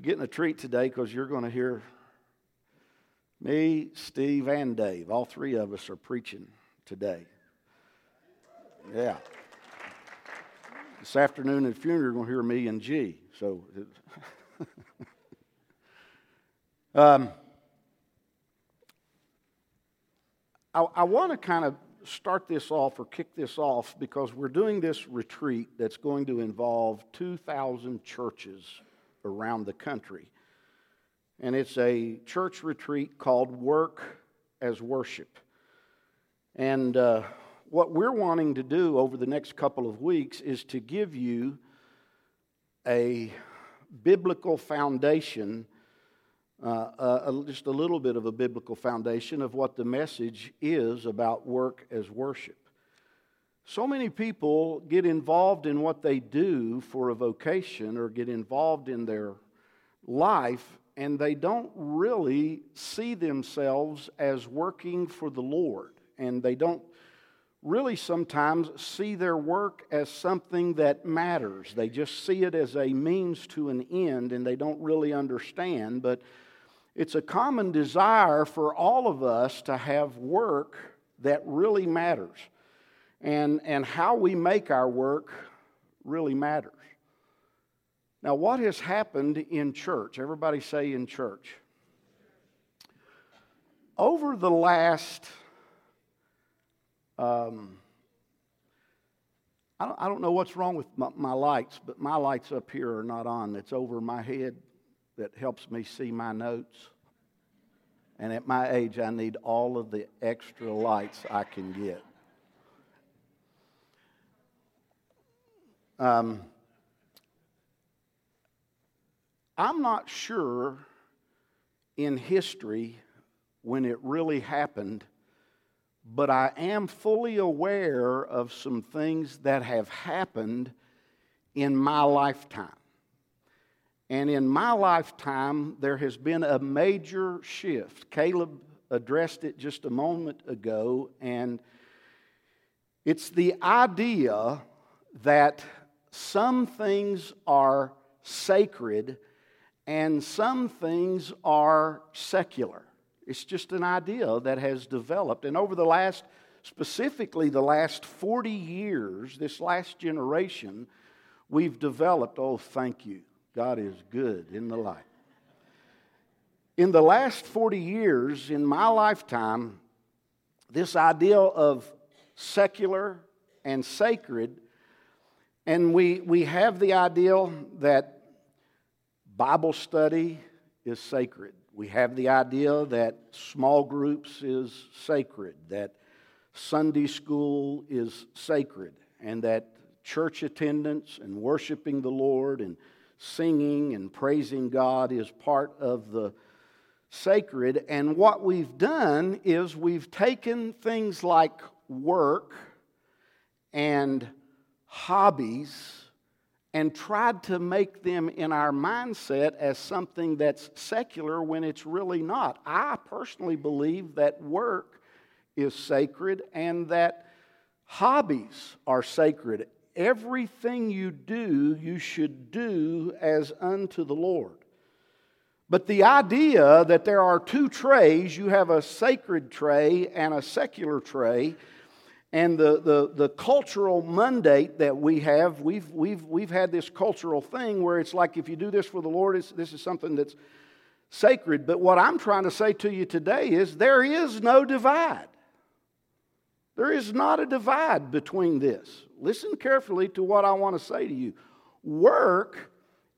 You're getting a treat today because you're going to hear me, Steve, and Dave. All three of us are preaching today. Yeah. This afternoon at funeral, you're going to hear me and G. So, um, I, I want to kind of start this off or kick this off because we're doing this retreat that's going to involve 2,000 churches around the country. And it's a church retreat called Work as Worship. And uh, what we're wanting to do over the next couple of weeks is to give you a biblical foundation, uh, uh, just a little bit of a biblical foundation of what the message is about work as worship. So many people get involved in what they do for a vocation or get involved in their life, and they don't really see themselves as working for the Lord. And they don't really sometimes see their work as something that matters. They just see it as a means to an end, and they don't really understand. But it's a common desire for all of us to have work that really matters and, and how we make our work really matters. Now, what has happened in church? Everybody say in church. Over the last, um, I, don't, I don't know what's wrong with my, my lights, but my lights up here are not on. It's over my head that helps me see my notes. And at my age, I need all of the extra lights I can get. Um, I'm not sure in history when it really happened, but I am fully aware of some things that have happened in my lifetime. And in my lifetime, there has been a major shift. Caleb addressed it just a moment ago, and it's the idea that some things are sacred and some things are secular. It's just an idea that has developed. And over the last, specifically the last 40 years, this last generation, we've developed, oh, thank you. God is good in the light. In the last 40 years, in my lifetime, this idea of secular and sacred and we, we have the ideal that Bible study is sacred. We have the idea that small groups is sacred, that Sunday school is sacred, and that church attendance and worshiping the Lord and singing and praising God is part of the sacred. And what we've done is we've taken things like work and hobbies and tried to make them in our mindset as something that's secular when it's really not. I personally believe that work is sacred and that hobbies are sacred. Everything you do, you should do as unto the Lord. But the idea that there are two trays, you have a sacred tray and a secular tray, and the, the, the cultural mandate that we have, we've, we've, we've had this cultural thing where it's like if you do this for the Lord, this is something that's sacred. But what I'm trying to say to you today is there is no divide. There is not a divide between this. Listen carefully to what I want to say to you. Work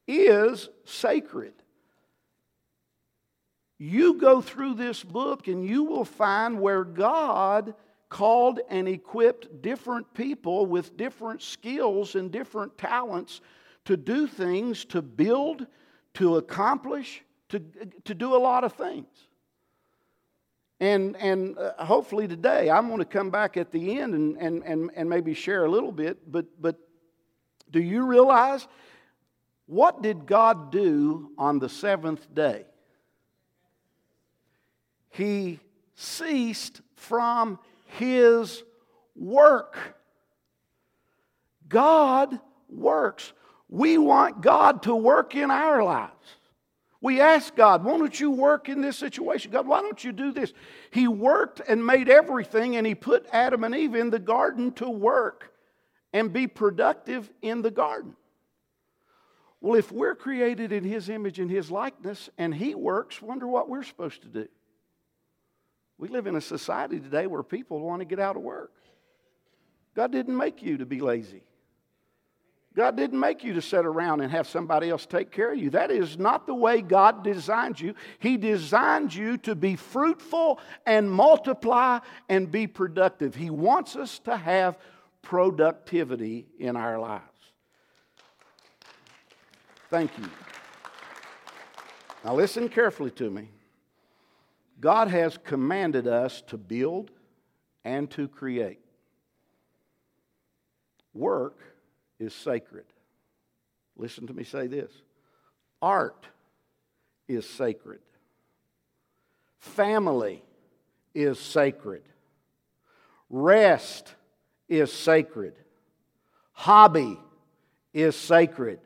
is sacred. You go through this book and you will find where God called and equipped different people with different skills and different talents to do things, to build, to accomplish, to, to do a lot of things. And, and uh, hopefully today, I'm going to come back at the end and, and, and, and maybe share a little bit, but, but do you realize what did God do on the seventh day? He ceased from his work. God works. We want God to work in our lives. We ask God, why don't you work in this situation? God, why don't you do this? He worked and made everything, and He put Adam and Eve in the garden to work and be productive in the garden. Well, if we're created in His image and His likeness, and He works, wonder what we're supposed to do. We live in a society today where people want to get out of work. God didn't make you to be lazy. God didn't make you to sit around and have somebody else take care of you. That is not the way God designed you. He designed you to be fruitful and multiply and be productive. He wants us to have productivity in our lives. Thank you. Now, listen carefully to me. God has commanded us to build and to create. Work is sacred. Listen to me say this art is sacred, family is sacred, rest is sacred, hobby is sacred.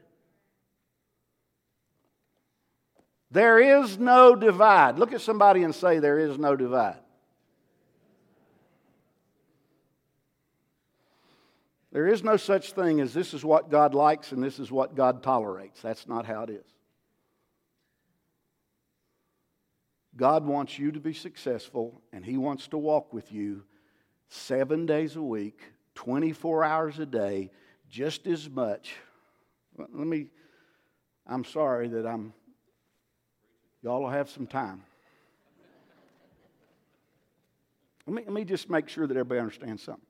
There is no divide. Look at somebody and say, There is no divide. There is no such thing as this is what God likes and this is what God tolerates. That's not how it is. God wants you to be successful and He wants to walk with you seven days a week, 24 hours a day, just as much. Let me, I'm sorry that I'm, y'all will have some time. Let me, let me just make sure that everybody understands something.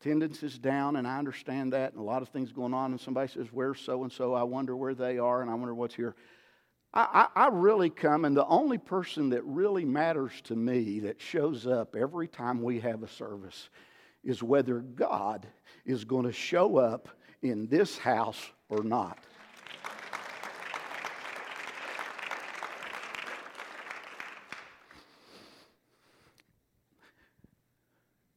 Attendance is down, and I understand that, and a lot of things going on. And somebody says, Where's so and so? I wonder where they are, and I wonder what's here. I, I, I, really come, and the only person that really matters to me that shows up every time we have a service is whether God is going to show up in this house or not.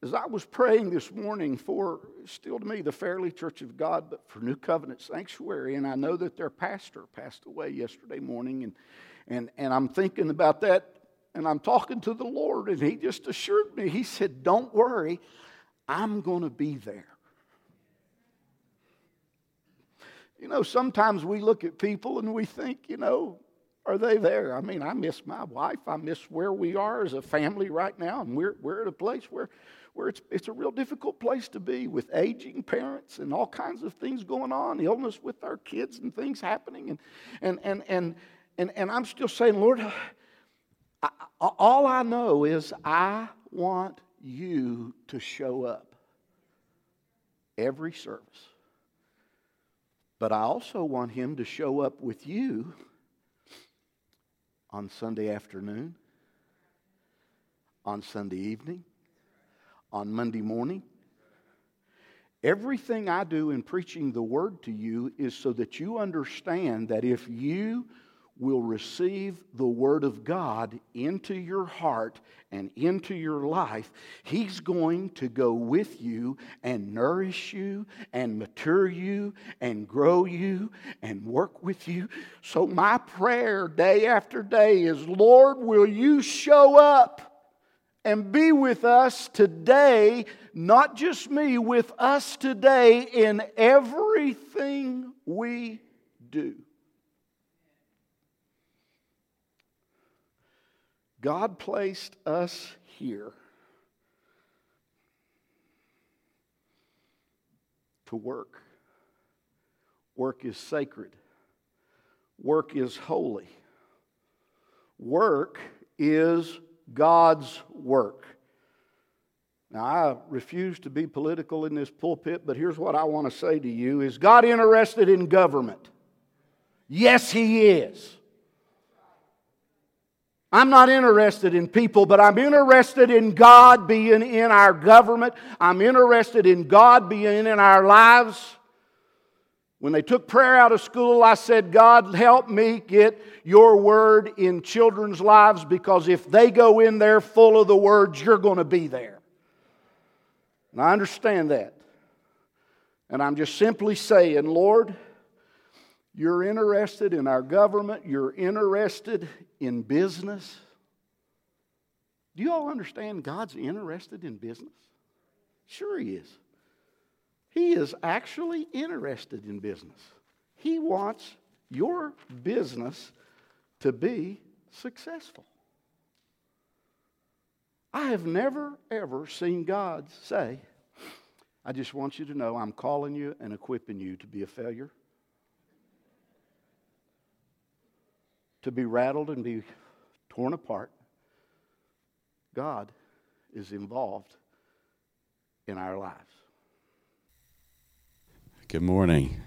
As I was praying this morning for, still to me, the Fairley Church of God, but for New Covenant Sanctuary, and I know that their pastor passed away yesterday morning, and, and, and I'm thinking about that, and I'm talking to the Lord, and He just assured me, He said, Don't worry, I'm going to be there. You know, sometimes we look at people and we think, you know, are they there? I mean, I miss my wife. I miss where we are as a family right now, and we're, we're at a place where where it's, it's a real difficult place to be with aging parents and all kinds of things going on, illness with our kids and things happening. And, and, and, and, and, and I'm still saying, Lord, I, all I know is I want you to show up every service. But I also want him to show up with you on Sunday afternoon, on Sunday evening, on Monday morning. Everything I do in preaching the word to you is so that you understand that if you will receive the Word of God into your heart and into your life, He's going to go with you and nourish you and mature you and grow you and work with you. So, my prayer day after day is Lord, will you show up? And be with us today, not just me, with us today in everything we do. God placed us here to work. Work is sacred. Work is holy. Work is God's work. Now, I refuse to be political in this pulpit, but here's what I want to say to you Is God interested in government? Yes, He is. I'm not interested in people, but I'm interested in God being in our government. I'm interested in God being in our lives. When they took prayer out of school, I said, God, help me get your word in children's lives because if they go in there full of the words, you're going to be there. And I understand that. And I'm just simply saying, Lord, You're interested in our government. You're interested in business. Do you all understand God's interested in business? Sure, He is. He is actually interested in business. He wants your business to be successful. I have never, ever seen God say, I just want you to know I'm calling you and equipping you to be a failure, to be rattled and be torn apart. God is involved in our lives. Good morning.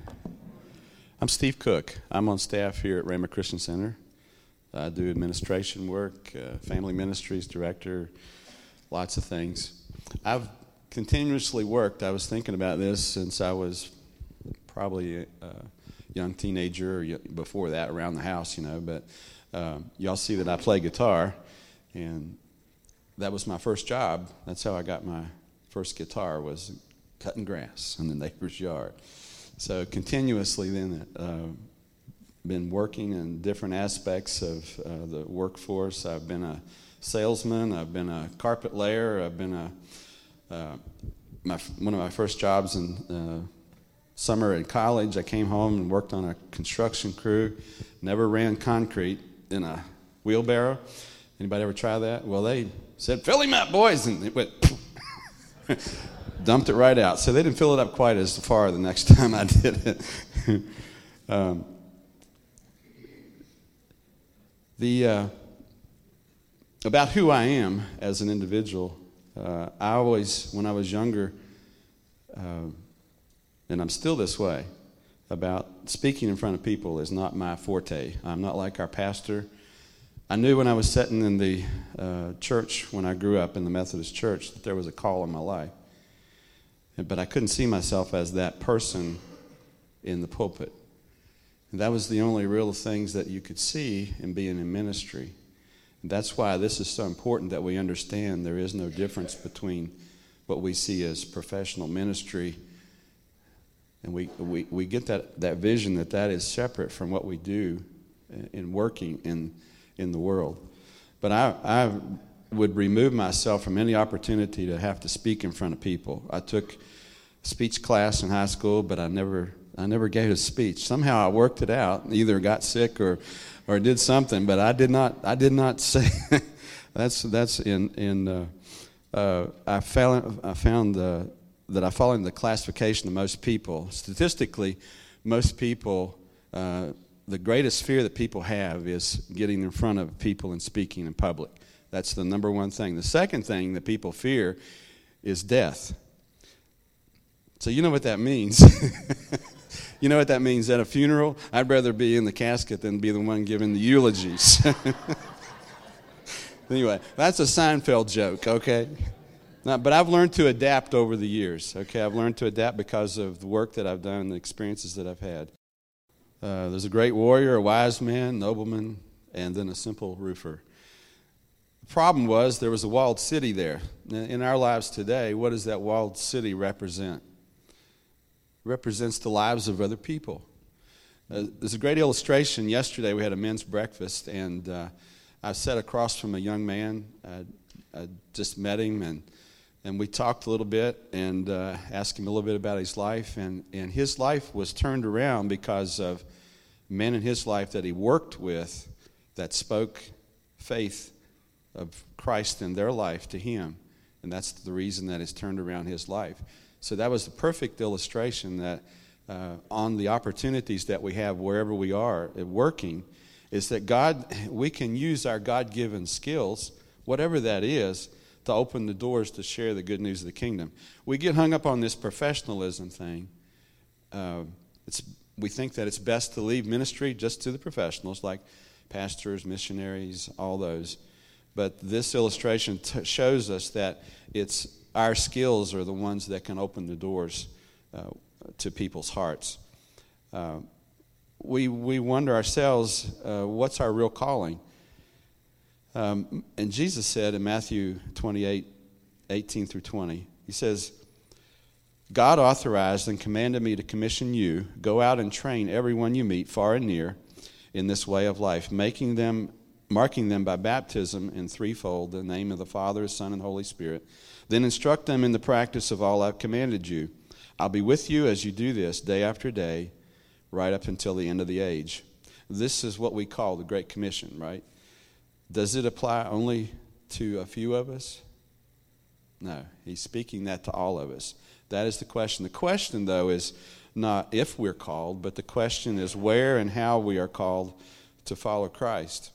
I'm Steve Cook. I'm on staff here at Rhema Christian Center. I do administration work, uh, family ministries director, lots of things. I've continuously worked. I was thinking about this since I was probably a young teenager or before that around the house, you know. But um, y'all see that I play guitar, and that was my first job. That's how I got my first guitar was cutting grass in the neighbor's yard. So continuously, then, uh, been working in different aspects of uh, the workforce. I've been a salesman. I've been a carpet layer. I've been a uh, my, one of my first jobs in uh, summer in college. I came home and worked on a construction crew. Never ran concrete in a wheelbarrow. Anybody ever try that? Well, they said, "Fill him up, boys," and it went. dumped it right out. So they didn't fill it up quite as far the next time I did it. um, the uh, about who I am as an individual. Uh, I always, when I was younger, uh, and I'm still this way, about speaking in front of people is not my forte. I'm not like our pastor. I knew when I was sitting in the uh, church when I grew up in the Methodist church that there was a call in my life. But I couldn't see myself as that person in the pulpit. And that was the only real things that you could see in being in ministry. That's why this is so important that we understand there is no difference between what we see as professional ministry and we, we, we get that, that vision that that is separate from what we do in working in, in the world. But I, I would remove myself from any opportunity to have to speak in front of people. I took speech class in high school, but I never I never gave a speech. Somehow I worked it out. Either got sick or or did something, but I did not. I did not say. that's that's in in. Uh, uh, I found I found uh, that I fall in the classification of most people. Statistically, most people. Uh, the greatest fear that people have is getting in front of people and speaking in public. That's the number one thing. The second thing that people fear is death. So, you know what that means. You know what that means? At a funeral, I'd rather be in the casket than be the one giving the eulogies. anyway, that's a Seinfeld joke, okay? Now, but I've learned to adapt over the years, okay? I've learned to adapt because of the work that I've done, the experiences that I've had. Uh, there's a great warrior, a wise man, nobleman, and then a simple roofer. Problem was there was a walled city there. In our lives today, what does that walled city represent? represents the lives of other people. Uh, there's a great illustration. Yesterday we had a men's breakfast, and uh, I sat across from a young man. I, I, just met him, and, and we talked a little bit and uh, asked him a little bit about his life. And, and his life was turned around because of men in his life that he worked with that spoke faith of Christ in their life to him. And that's the reason that it's turned around his life. So that was the perfect illustration that uh, on the opportunities that we have wherever we are working, is that God, we can use our God given skills, whatever that is, to open the doors to share the good news of the kingdom. We get hung up on this professionalism thing. Uh, it's, we think that it's best to leave ministry just to the professionals, like pastors, missionaries, all those. But this illustration t- shows us that it's our skills are the ones that can open the doors uh, to people's hearts. Uh, we, we wonder ourselves, uh, what's our real calling? Um, and Jesus said in Matthew 28 18 through 20, He says, God authorized and commanded me to commission you go out and train everyone you meet, far and near, in this way of life, making them, marking them by baptism in threefold the name of the Father, Son, and Holy Spirit. Then instruct them in the practice of all I've commanded you. I'll be with you as you do this day after day, right up until the end of the age. This is what we call the Great Commission, right? Does it apply only to a few of us? No, he's speaking that to all of us. That is the question. The question, though, is not if we're called, but the question is where and how we are called to follow Christ.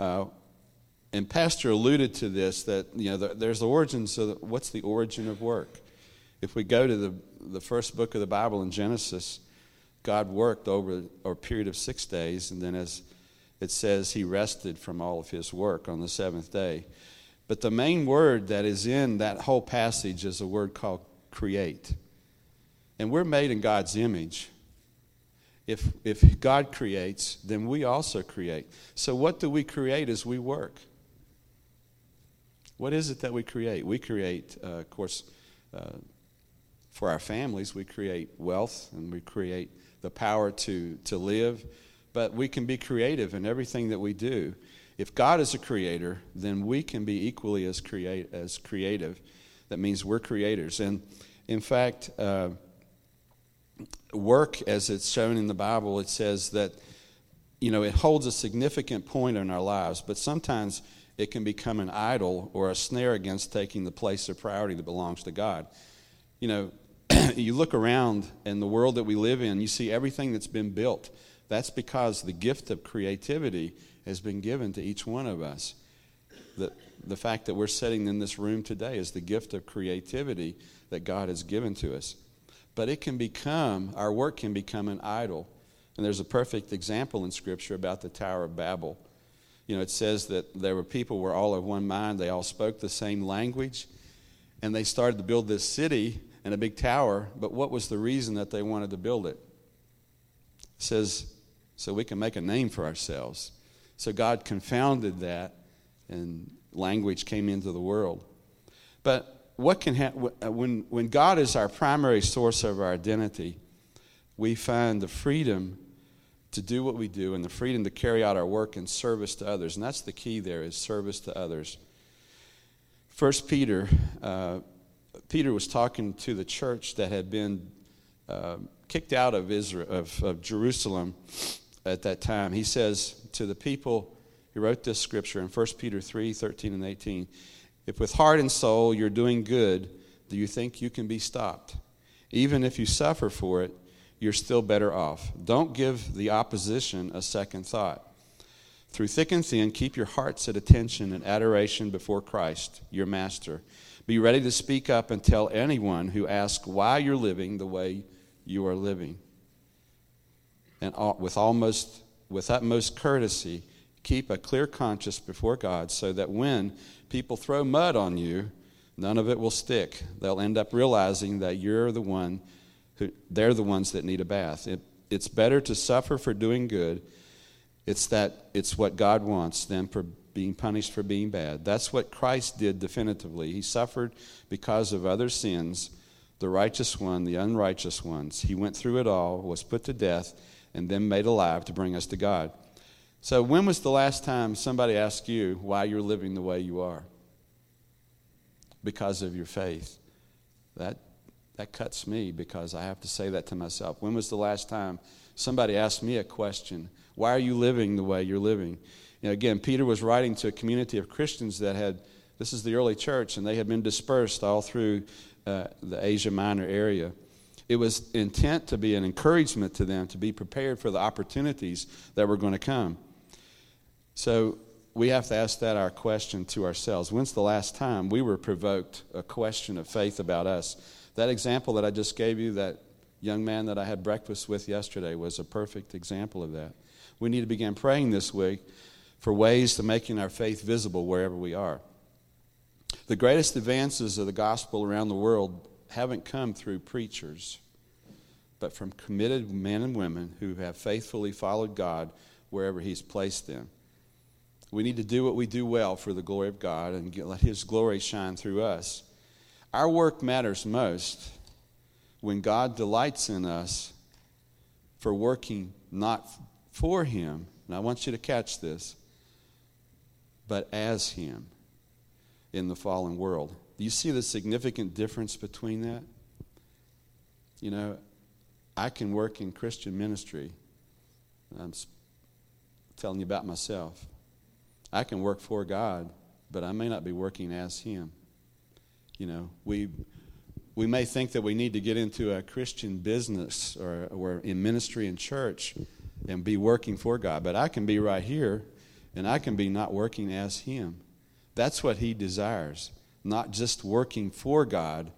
Uh, and Pastor alluded to this that you know the, there's the origins of what's the origin of work. If we go to the the first book of the Bible in Genesis, God worked over a period of six days, and then as it says, He rested from all of His work on the seventh day. But the main word that is in that whole passage is a word called create. And we're made in God's image. If, if God creates, then we also create. So, what do we create as we work? What is it that we create? We create, uh, of course, uh, for our families, we create wealth and we create the power to, to live. But we can be creative in everything that we do. If God is a creator, then we can be equally as, create, as creative. That means we're creators. And in fact, uh, work, as it's shown in the Bible, it says that, you know, it holds a significant point in our lives, but sometimes it can become an idol or a snare against taking the place of priority that belongs to God. You know, you look around in the world that we live in, you see everything that's been built. That's because the gift of creativity has been given to each one of us. The, the fact that we're sitting in this room today is the gift of creativity that God has given to us. But it can become, our work can become an idol. And there's a perfect example in Scripture about the Tower of Babel. You know, it says that there were people who were all of one mind, they all spoke the same language, and they started to build this city and a big tower. But what was the reason that they wanted to build it? It says, so we can make a name for ourselves. So God confounded that, and language came into the world. But what can happen uh, when, when God is our primary source of our identity, we find the freedom to do what we do and the freedom to carry out our work in service to others. And that's the key there is service to others. First Peter, uh, Peter was talking to the church that had been uh, kicked out of Israel, of, of Jerusalem at that time. He says to the people, he wrote this scripture in 1 Peter 3 13 and 18. If with heart and soul you're doing good, do you think you can be stopped? Even if you suffer for it, you're still better off. Don't give the opposition a second thought. Through thick and thin, keep your hearts at attention and adoration before Christ, your Master. Be ready to speak up and tell anyone who asks why you're living the way you are living and with almost with utmost courtesy keep a clear conscience before God so that when people throw mud on you none of it will stick. They'll end up realizing that you're the one who they're the ones that need a bath. It, it's better to suffer for doing good. It's that it's what God wants than for being punished for being bad. That's what Christ did definitively. He suffered because of other sins the righteous one the unrighteous ones. He went through it all was put to death and then made alive to bring us to God. So, when was the last time somebody asked you why you're living the way you are? Because of your faith. That, that cuts me because I have to say that to myself. When was the last time somebody asked me a question? Why are you living the way you're living? You know, again, Peter was writing to a community of Christians that had, this is the early church, and they had been dispersed all through uh, the Asia Minor area it was intent to be an encouragement to them to be prepared for the opportunities that were going to come. So we have to ask that our question to ourselves. When's the last time we were provoked a question of faith about us? That example that I just gave you, that young man that I had breakfast with yesterday, was a perfect example of that. We need to begin praying this week for ways to making our faith visible wherever we are. The greatest advances of the gospel around the world haven't come through preachers, but from committed men and women who have faithfully followed God wherever He's placed them. We need to do what we do well for the glory of God and get, let His glory shine through us. Our work matters most when God delights in us for working not for Him, and I want you to catch this, but as Him in the fallen world. Do you see the significant difference between that? You know, I can work in Christian ministry. I'm telling you about myself. I can work for God, but I may not be working as Him. You know, we we may think that we need to get into a Christian business or, or in ministry and church and be working for God, but I can be right here and I can be not working as Him. That's what He desires, not just working for God,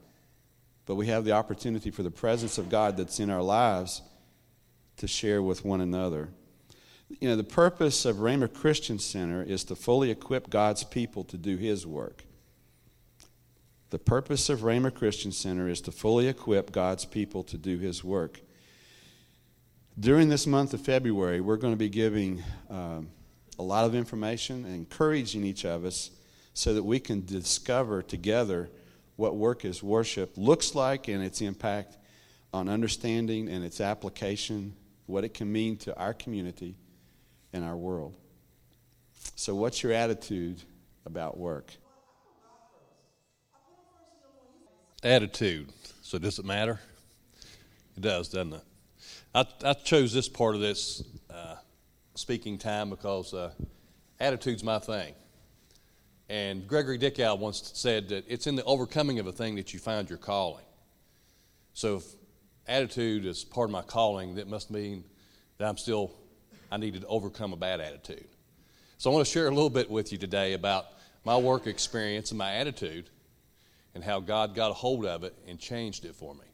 but we have the opportunity for the presence of God that's in our lives to share with one another. You know, the purpose of Rhema Christian Center is to fully equip God's people to do His work. The purpose of Rhema Christian Center is to fully equip God's people to do His work. During this month of February, we're going to be giving um, a lot of information and encouraging each of us so that we can discover together what work as worship looks like and its impact on understanding and its application, what it can mean to our community and our world. So, what's your attitude about work? attitude. So does it matter? It does, doesn't it? I, I chose this part of this uh, speaking time because uh, attitude's my thing. And Gregory Dickow once said that it's in the overcoming of a thing that you find your calling. So if attitude is part of my calling, that must mean that I'm still, I needed to overcome a bad attitude. So I want to share a little bit with you today about my work experience and my attitude and how God got a hold of it and changed it for me.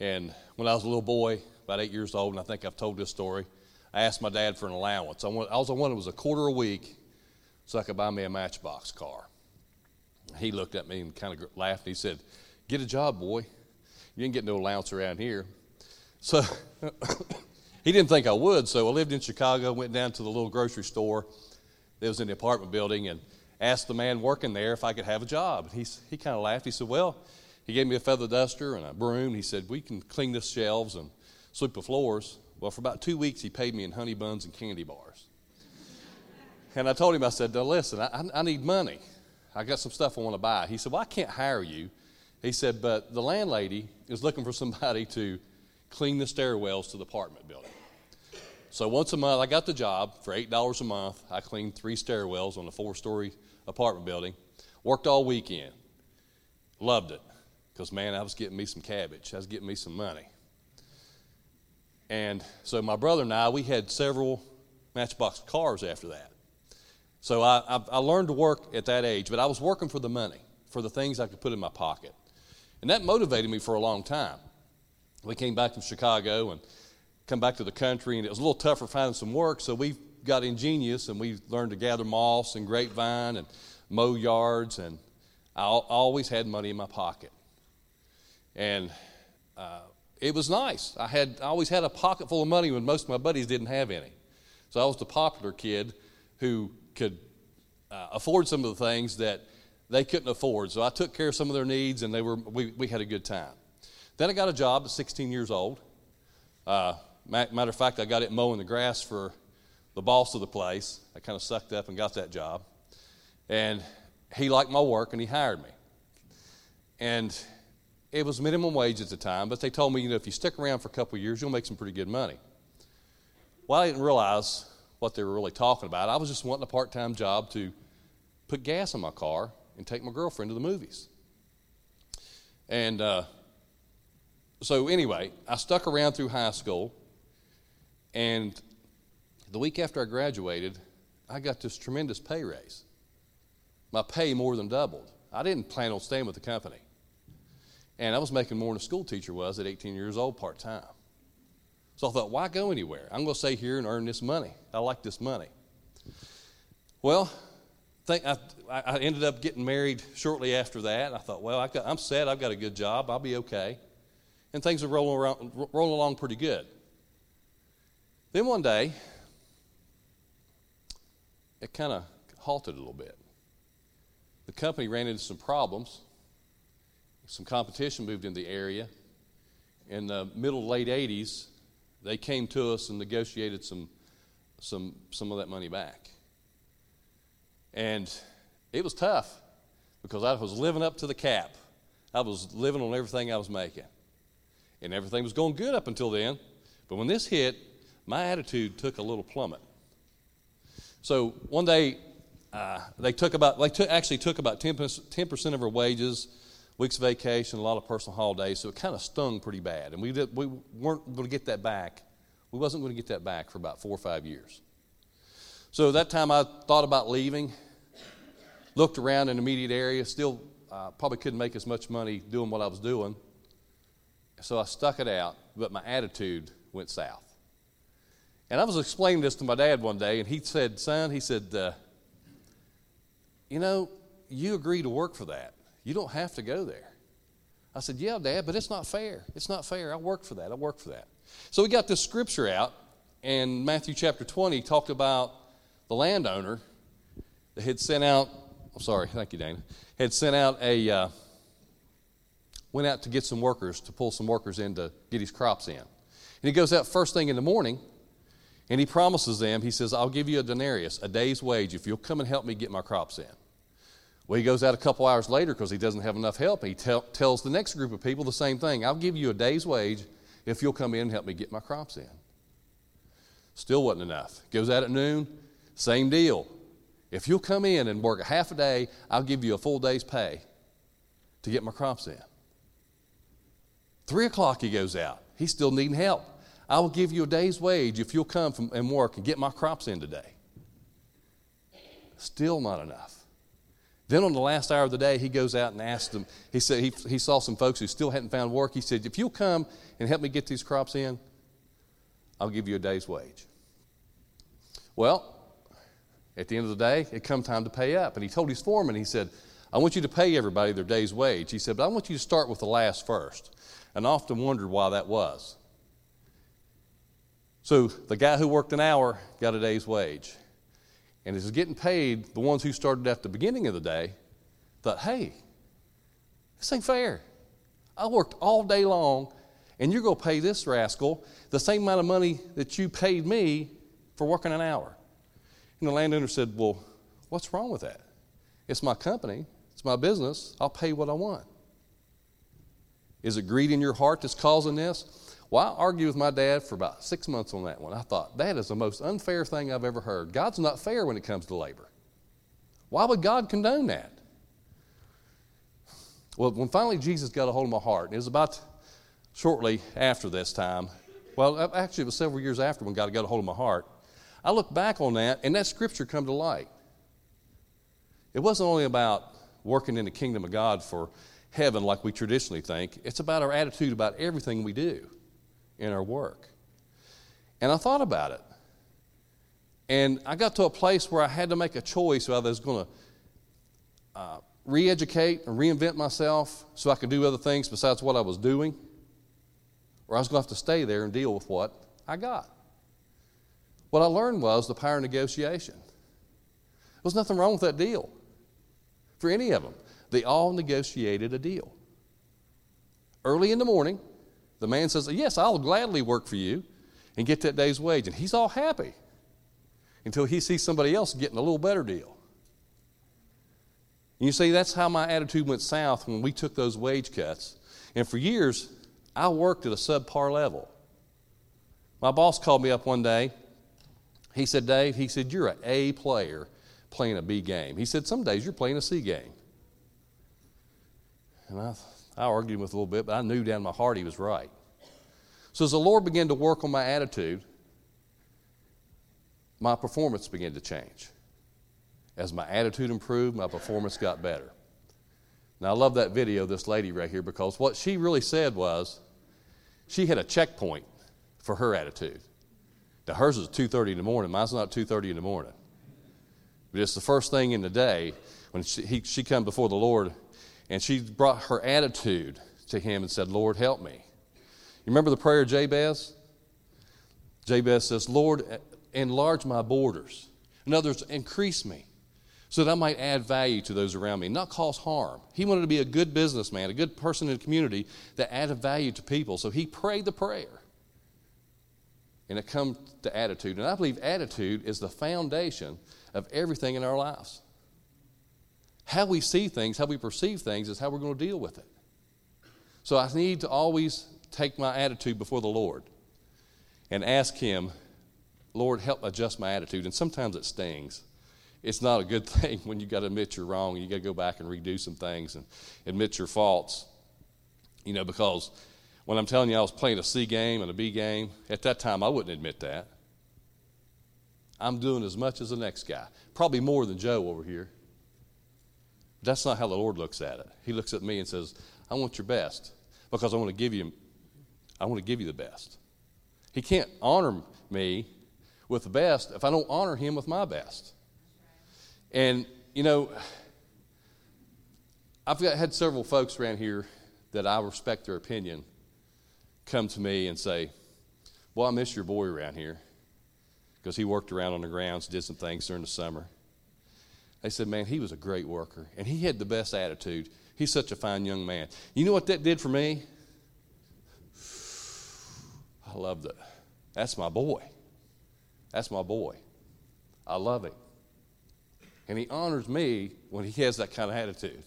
And when I was a little boy, about eight years old, and I think I've told this story, I asked my dad for an allowance. I, was the one that was a quarter a week so I could buy me a Matchbox car. He looked at me and kind of laughed. He said, Get a job, boy. You didn't get no allowance around here. So he didn't think I would, so I lived in Chicago, went down to the little grocery store that was in the apartment building, and asked the man working there if I could have a job. And He, he kind of laughed. He said, Well, he gave me a feather duster and a broom. He said, We can clean the shelves and sweep the floors. Well, for about two weeks, he paid me in honey buns and candy bars. and I told him, I said, Now listen, I, I need money. I got some stuff I want to buy. He said, Well, I can't hire you. He said, But the landlady is looking for somebody to clean the stairwells to the apartment building. So once a month, I got the job for $8 a month. I cleaned three stairwells on a four story apartment building. Worked all weekend. Loved it. Because, man, I was getting me some cabbage. I was getting me some money. And so my brother and I, we had several Matchbox cars after that. So I, I, I, learned to work at that age, but I was working for the money, for the things I could put in my pocket. And that motivated me for a long time. We came back from Chicago and come back to the country, and it was a little tougher finding some work, so we got ingenious and we learned to gather moss and grapevine and mow yards, and I always had money in my pocket. And uh, it was nice. I had I always had a pocket full of money when most of my buddies didn't have any. So I was the popular kid who could uh, afford some of the things that they couldn't afford. So I took care of some of their needs, and they were we, we had a good time. Then I got a job at 16 years old. Uh, matter of fact, I got it mowing the grass for the boss of the place. I kind of sucked up and got that job. And he liked my work and he hired me. And it was minimum wage at the time, but they told me, you know, if you stick around for a couple years, you'll make some pretty good money. Well, I didn't realize what they were really talking about. I was just wanting a part time job to put gas in my car and take my girlfriend to the movies. And uh, so, anyway, I stuck around through high school, and the week after I graduated, I got this tremendous pay raise. My pay more than doubled. I didn't plan on staying with the company. And I was making more than a school teacher was at 18 years old part time. So I thought, why go anywhere? I'm going to stay here and earn this money. I like this money. Well, I, I ended up getting married shortly after that. I thought, well, I am set. I've got a good job. I'll be okay. And things are rolling, around, rolling along pretty good. Then one day, it kind of halted a little bit. The company ran into some problems, some competition moved in the area. In the middle late 80s, they came to us and negotiated some, some, some of that money back. And it was tough because I was living up to the cap. I was living on everything I was making. And everything was going good up until then. But when this hit, my attitude took a little plummet. So one day, uh, they took about, they took, actually took about 10%, 10% of our wages, weeks of vacation, a lot of personal holidays, so it kind of stung pretty bad. And we, did, we weren't going to get that back. We wasn't going to get that back for about four or five years. So that time I thought about leaving, looked around in the immediate area, still uh, probably couldn't make as much money doing what I was doing. So I stuck it out, but my attitude went south. And I was explaining this to my dad one day, and he said, Son, he said, uh, You know, you agree to work for that. You don't have to go there. I said, Yeah, Dad, but it's not fair. It's not fair. I worked for that. I worked for that. So we got this scripture out, and Matthew chapter 20 talked about the landowner that had sent out, I'm sorry, thank you, Dana, had sent out a, uh, went out to get some workers, to pull some workers in to get his crops in. And he goes out first thing in the morning, and he promises them, he says, I'll give you a denarius, a day's wage, if you'll come and help me get my crops in. Well, he goes out a couple hours later because he doesn't have enough help. He tell, tells the next group of people the same thing I'll give you a day's wage if you'll come in and help me get my crops in. Still wasn't enough. Goes out at noon, same deal. If you'll come in and work a half a day, I'll give you a full day's pay to get my crops in. Three o'clock he goes out. He's still needing help. I will give you a day's wage if you'll come from, and work and get my crops in today. Still not enough. Then on the last hour of the day, he goes out and asks them. He said he, he saw some folks who still hadn't found work. He said, If you'll come and help me get these crops in, I'll give you a day's wage. Well, at the end of the day, it come time to pay up. And he told his foreman, he said, I want you to pay everybody their day's wage. He said, but I want you to start with the last first. And I often wondered why that was. So the guy who worked an hour got a day's wage. And as he's getting paid, the ones who started at the beginning of the day thought, hey, this ain't fair. I worked all day long, and you're going to pay this rascal the same amount of money that you paid me for working an hour. And the landowner said, Well, what's wrong with that? It's my company, it's my business, I'll pay what I want. Is it greed in your heart that's causing this? Well, I argued with my dad for about six months on that one. I thought, that is the most unfair thing I've ever heard. God's not fair when it comes to labor. Why would God condone that? Well, when finally Jesus got a hold of my heart, and it was about shortly after this time, well, actually, it was several years after when God got a hold of my heart. I look back on that, and that scripture come to light. It wasn't only about working in the kingdom of God for heaven like we traditionally think, it's about our attitude about everything we do in our work. And I thought about it. And I got to a place where I had to make a choice whether I was going to uh, re educate and reinvent myself so I could do other things besides what I was doing, or I was going to have to stay there and deal with what I got. What I learned was the power of negotiation. There was nothing wrong with that deal for any of them. They all negotiated a deal. Early in the morning, the man says, Yes, I'll gladly work for you and get that day's wage. And he's all happy until he sees somebody else getting a little better deal. And you see, that's how my attitude went south when we took those wage cuts. And for years, I worked at a subpar level. My boss called me up one day. He said, Dave, he said, you're an A player playing a B game. He said, some days you're playing a C game. And I I argued with him a little bit, but I knew down in my heart he was right. So as the Lord began to work on my attitude, my performance began to change. As my attitude improved, my performance got better. Now I love that video this lady right here because what she really said was she had a checkpoint for her attitude. Now hers is 2:30 in the morning. Mine's not 2:30 in the morning. But it's the first thing in the day when she, he, she come before the Lord and she brought her attitude to him and said, Lord, help me. You remember the prayer of Jabez? Jabez says, Lord, enlarge my borders. In other words, increase me. so that I might add value to those around me, not cause harm. He wanted to be a good businessman, a good person in the community that added value to people. So he prayed the prayer. And it comes to attitude. And I believe attitude is the foundation of everything in our lives. How we see things, how we perceive things, is how we're going to deal with it. So I need to always take my attitude before the Lord and ask Him, Lord, help adjust my attitude. And sometimes it stings it's not a good thing when you got to admit you're wrong and you got to go back and redo some things and admit your faults. You know, because when I'm telling you I was playing a C game and a B game, at that time I wouldn't admit that. I'm doing as much as the next guy, probably more than Joe over here. That's not how the Lord looks at it. He looks at me and says, "I want your best because I want to give you I want to give you the best." He can't honor me with the best if I don't honor him with my best. And, you know, I've got, had several folks around here that I respect their opinion come to me and say, Well, I miss your boy around here because he worked around on the grounds, did some things during the summer. They said, Man, he was a great worker and he had the best attitude. He's such a fine young man. You know what that did for me? I loved it. That's my boy. That's my boy. I love him. And he honors me when he has that kind of attitude.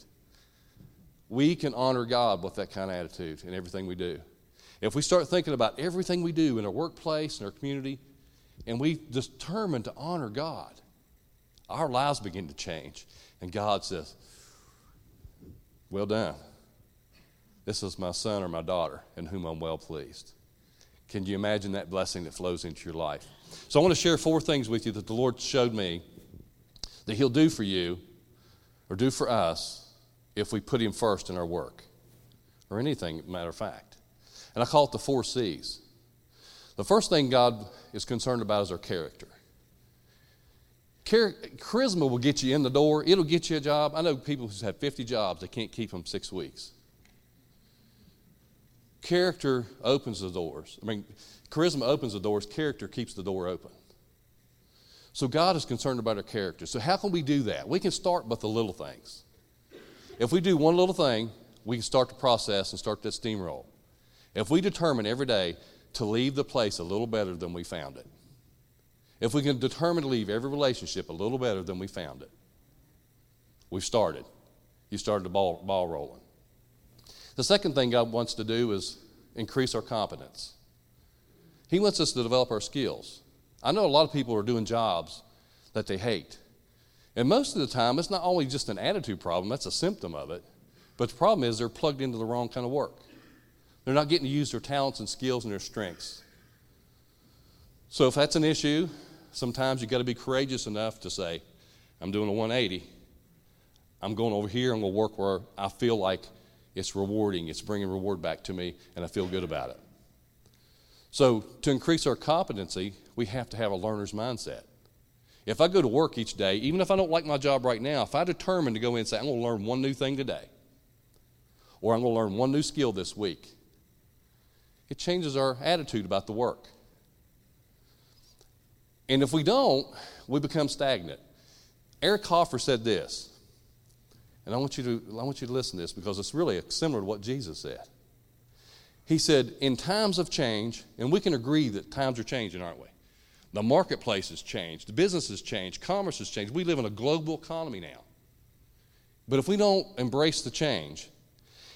We can honor God with that kind of attitude in everything we do. If we start thinking about everything we do in our workplace, in our community, and we determine to honor God, our lives begin to change. And God says, Well done. This is my son or my daughter in whom I'm well pleased. Can you imagine that blessing that flows into your life? So I want to share four things with you that the Lord showed me that He'll do for you or do for us if we put Him first in our work or anything, matter of fact. And I call it the four C's. The first thing God is concerned about is our character. Char- charisma will get you in the door, it'll get you a job. I know people who've had 50 jobs, they can't keep them six weeks. Character opens the doors. I mean, charisma opens the doors, character keeps the door open. So God is concerned about our character. So how can we do that? We can start with the little things. If we do one little thing, we can start the process and start that steamroll. If we determine every day to leave the place a little better than we found it, if we can determine to leave every relationship a little better than we found it, we've started. You started the ball, ball rolling. The second thing God wants to do is increase our competence. He wants us to develop our skills. I know a lot of people are doing jobs that they hate. And most of the time, it's not only just an attitude problem, that's a symptom of it. But the problem is they're plugged into the wrong kind of work. They're not getting to use their talents and skills and their strengths. So if that's an issue, sometimes you've got to be courageous enough to say, I'm doing a 180. I'm going over here. I'm going to work where I feel like it's rewarding, it's bringing reward back to me, and I feel good about it. So, to increase our competency, we have to have a learner's mindset. If I go to work each day, even if I don't like my job right now, if I determine to go in and say, I'm going to learn one new thing today, or I'm going to learn one new skill this week, it changes our attitude about the work. And if we don't, we become stagnant. Eric Hoffer said this, and I want you to, I want you to listen to this because it's really similar to what Jesus said. He said, in times of change, and we can agree that times are changing, aren't we? The marketplace has changed, the business has changed, commerce has changed. We live in a global economy now. But if we don't embrace the change,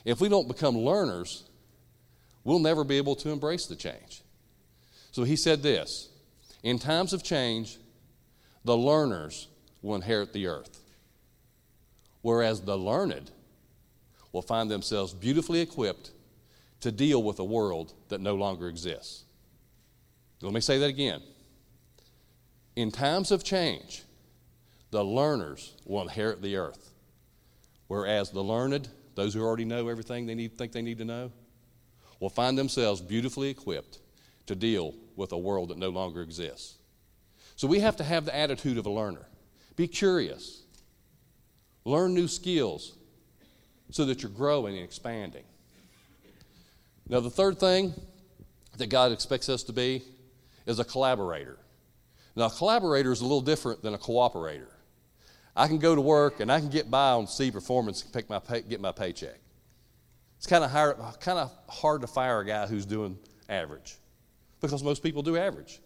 if we don't become learners, we'll never be able to embrace the change. So he said this In times of change, the learners will inherit the earth, whereas the learned will find themselves beautifully equipped to deal with a world that no longer exists. Let me say that again. In times of change, the learners will inherit the earth, whereas the learned, those who already know everything they need, think they need to know, will find themselves beautifully equipped to deal with a world that no longer exists. So we have to have the attitude of a learner. Be curious. Learn new skills so that you're growing and expanding. Now, the third thing that God expects us to be is a collaborator. Now, a collaborator is a little different than a cooperator. I can go to work and I can get by on C performance and pick my pay, get my paycheck. It's kind of hard, kind of hard to fire a guy who's doing average because most people do average.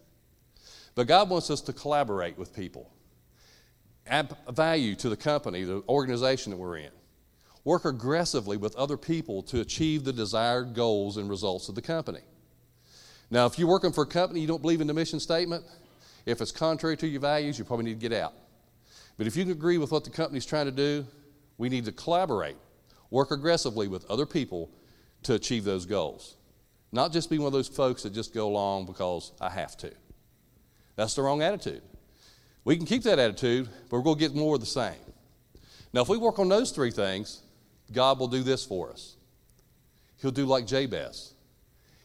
But God wants us to collaborate with people, add value to the company, the organization that we're in. Work aggressively with other people to achieve the desired goals and results of the company. Now, if you're working for a company you don't believe in the mission statement, if it's contrary to your values, you probably need to get out. But if you can agree with what the company's trying to do, we need to collaborate, work aggressively with other people to achieve those goals. Not just be one of those folks that just go along because I have to. That's the wrong attitude. We can keep that attitude, but we're going to get more of the same. Now, if we work on those three things, God will do this for us. He'll do like Jabez,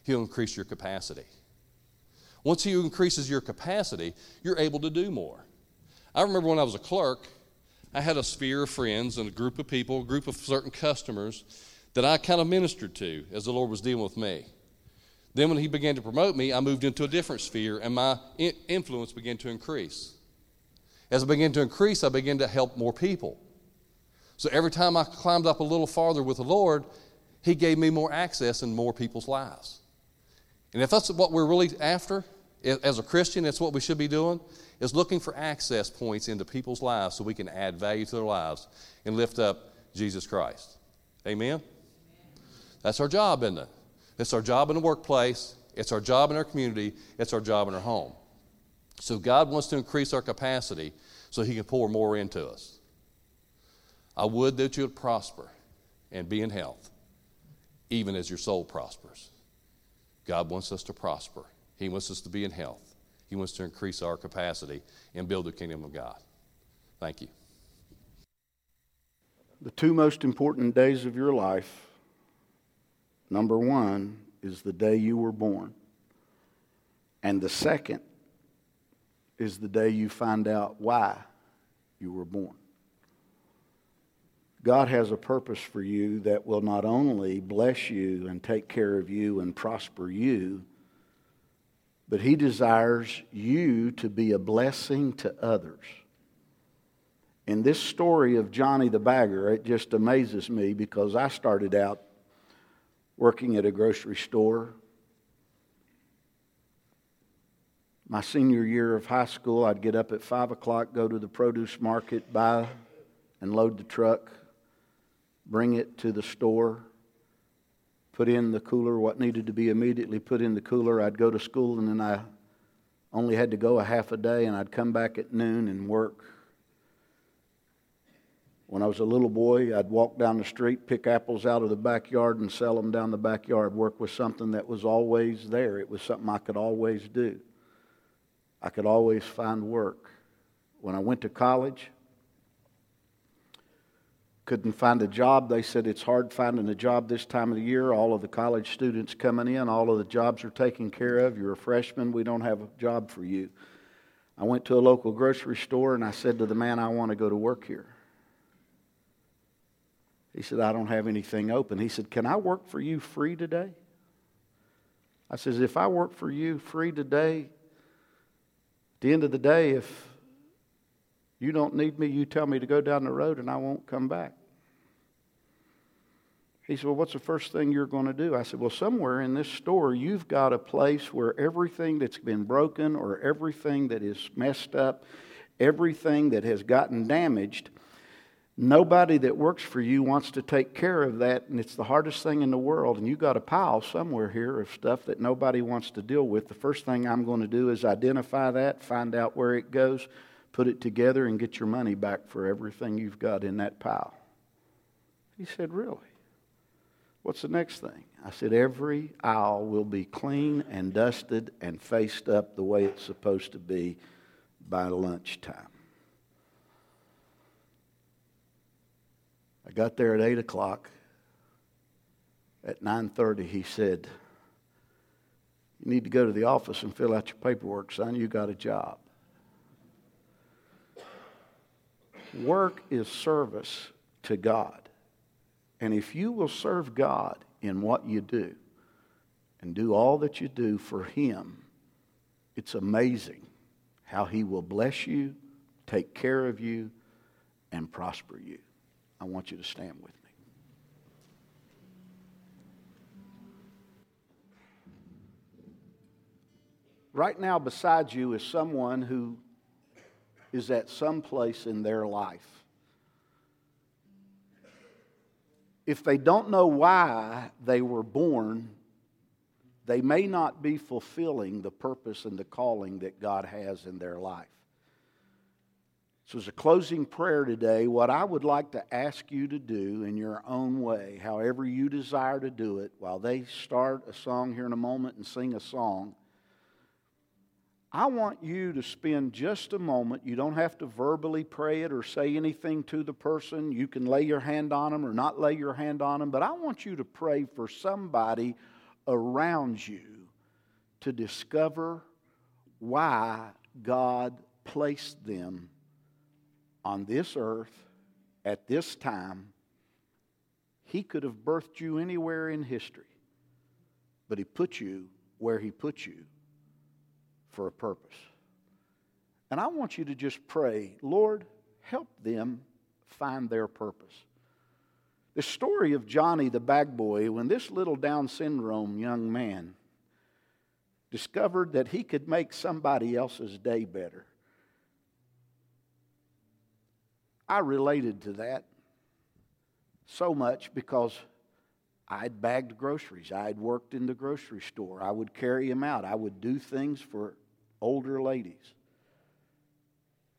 He'll increase your capacity. Once He increases your capacity, you're able to do more. I remember when I was a clerk, I had a sphere of friends and a group of people, a group of certain customers that I kind of ministered to as the Lord was dealing with me. Then, when He began to promote me, I moved into a different sphere and my influence began to increase. As I began to increase, I began to help more people. So every time I climbed up a little farther with the Lord, He gave me more access in more people's lives. And if that's what we're really after, as a Christian, that's what we should be doing, is looking for access points into people's lives so we can add value to their lives and lift up Jesus Christ. Amen? That's our job, isn't it? It's our job in the workplace, it's our job in our community, it's our job in our home. So God wants to increase our capacity so He can pour more into us. I would that you would prosper and be in health, even as your soul prospers. God wants us to prosper. He wants us to be in health. He wants to increase our capacity and build the kingdom of God. Thank you. The two most important days of your life number one is the day you were born, and the second is the day you find out why you were born. God has a purpose for you that will not only bless you and take care of you and prosper you, but He desires you to be a blessing to others. In this story of Johnny the Bagger, it just amazes me because I started out working at a grocery store. My senior year of high school, I'd get up at 5 o'clock, go to the produce market, buy and load the truck, bring it to the store, put in the cooler what needed to be immediately put in the cooler. I'd go to school and then I only had to go a half a day and I'd come back at noon and work. When I was a little boy, I'd walk down the street, pick apples out of the backyard, and sell them down the backyard. Work was something that was always there. It was something I could always do. I could always find work. When I went to college, couldn't find a job. They said it's hard finding a job this time of the year. All of the college students coming in, all of the jobs are taken care of. You're a freshman, we don't have a job for you. I went to a local grocery store and I said to the man, I want to go to work here. He said, I don't have anything open. He said, Can I work for you free today? I says, If I work for you free today, at the end of the day, if you don't need me, you tell me to go down the road and I won't come back. He said, Well, what's the first thing you're going to do? I said, Well, somewhere in this store, you've got a place where everything that's been broken or everything that is messed up, everything that has gotten damaged, nobody that works for you wants to take care of that. And it's the hardest thing in the world. And you've got a pile somewhere here of stuff that nobody wants to deal with. The first thing I'm going to do is identify that, find out where it goes, put it together and get your money back for everything you've got in that pile. He said, Really? What's the next thing? I said, Every aisle will be clean and dusted and faced up the way it's supposed to be by lunchtime. I got there at 8 o'clock. At 9.30, he said, You need to go to the office and fill out your paperwork, son. You got a job. Work is service to God. And if you will serve God in what you do and do all that you do for Him, it's amazing how He will bless you, take care of you, and prosper you. I want you to stand with me. Right now, beside you is someone who is at some place in their life. If they don't know why they were born, they may not be fulfilling the purpose and the calling that God has in their life. So, as a closing prayer today, what I would like to ask you to do in your own way, however you desire to do it, while they start a song here in a moment and sing a song, I want you to spend just a moment. You don't have to verbally pray it or say anything to the person. You can lay your hand on them or not lay your hand on them, but I want you to pray for somebody around you to discover why God placed them on this earth at this time. He could have birthed you anywhere in history, but He put you where He put you for a purpose. And I want you to just pray, Lord, help them find their purpose. The story of Johnny the bag boy, when this little Down syndrome young man discovered that he could make somebody else's day better. I related to that so much because I'd bagged groceries. I'd worked in the grocery store. I would carry them out. I would do things for older ladies.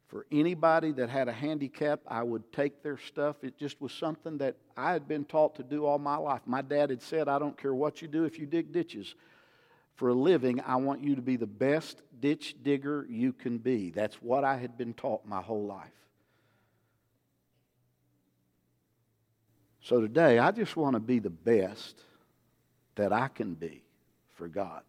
For anybody that had a handicap, I would take their stuff. It just was something that I had been taught to do all my life. My dad had said, I don't care what you do if you dig ditches. For a living, I want you to be the best ditch digger you can be. That's what I had been taught my whole life. So today, I just want to be the best that I can be for God.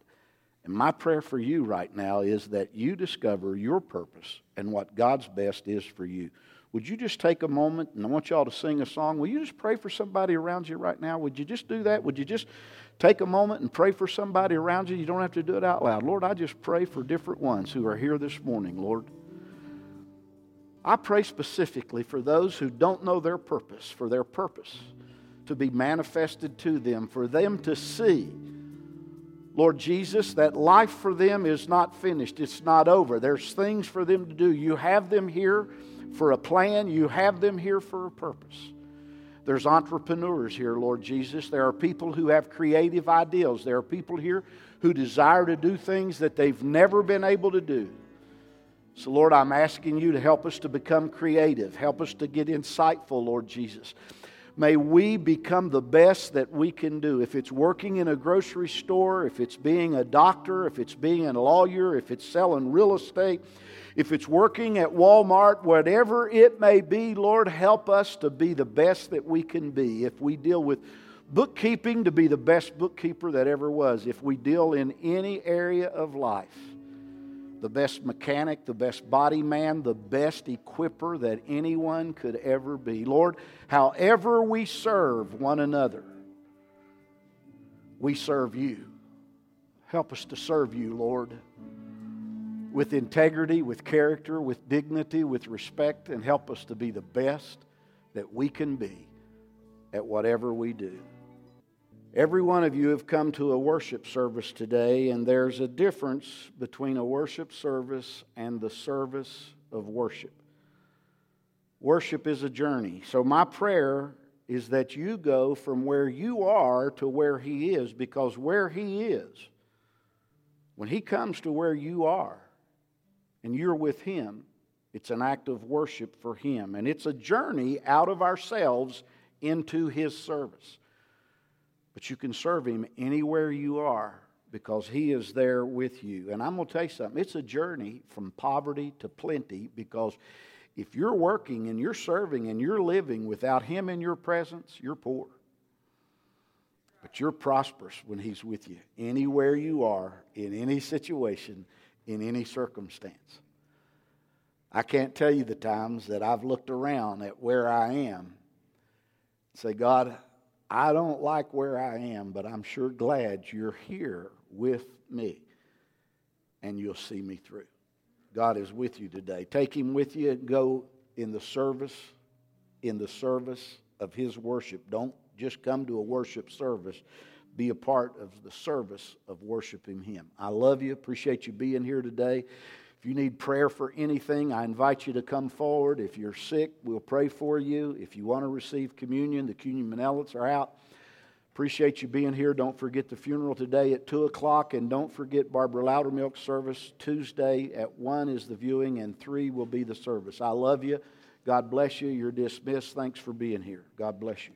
And my prayer for you right now is that you discover your purpose and what God's best is for you. Would you just take a moment and I want y'all to sing a song? Will you just pray for somebody around you right now? Would you just do that? Would you just take a moment and pray for somebody around you? You don't have to do it out loud. Lord, I just pray for different ones who are here this morning, Lord. I pray specifically for those who don't know their purpose, for their purpose to be manifested to them, for them to see Lord Jesus, that life for them is not finished. It's not over. There's things for them to do. You have them here for a plan, you have them here for a purpose. There's entrepreneurs here, Lord Jesus. There are people who have creative ideals. There are people here who desire to do things that they've never been able to do. So, Lord, I'm asking you to help us to become creative. Help us to get insightful, Lord Jesus. May we become the best that we can do. If it's working in a grocery store, if it's being a doctor, if it's being a lawyer, if it's selling real estate, if it's working at Walmart, whatever it may be, Lord, help us to be the best that we can be. If we deal with bookkeeping, to be the best bookkeeper that ever was. If we deal in any area of life, the best mechanic, the best body man, the best equiper that anyone could ever be. Lord, however we serve one another, we serve you. Help us to serve you, Lord, with integrity, with character, with dignity, with respect, and help us to be the best that we can be at whatever we do. Every one of you have come to a worship service today, and there's a difference between a worship service and the service of worship. Worship is a journey. So, my prayer is that you go from where you are to where He is, because where He is, when He comes to where you are and you're with Him, it's an act of worship for Him. And it's a journey out of ourselves into His service. But you can serve Him anywhere you are because He is there with you. And I'm going to tell you something it's a journey from poverty to plenty because if you're working and you're serving and you're living without Him in your presence, you're poor. But you're prosperous when He's with you, anywhere you are, in any situation, in any circumstance. I can't tell you the times that I've looked around at where I am. Say, God, I don't like where I am, but I'm sure glad you're here with me and you'll see me through. God is with you today. Take him with you go in the service in the service of His worship. Don't just come to a worship service, be a part of the service of worshiping Him. I love you. Appreciate you being here today. If you need prayer for anything, I invite you to come forward. If you're sick, we'll pray for you. If you want to receive communion, the communion manelics are out. Appreciate you being here. Don't forget the funeral today at 2 o'clock, and don't forget Barbara Loudermilk service Tuesday at 1 is the viewing, and 3 will be the service. I love you. God bless you. You're dismissed. Thanks for being here. God bless you.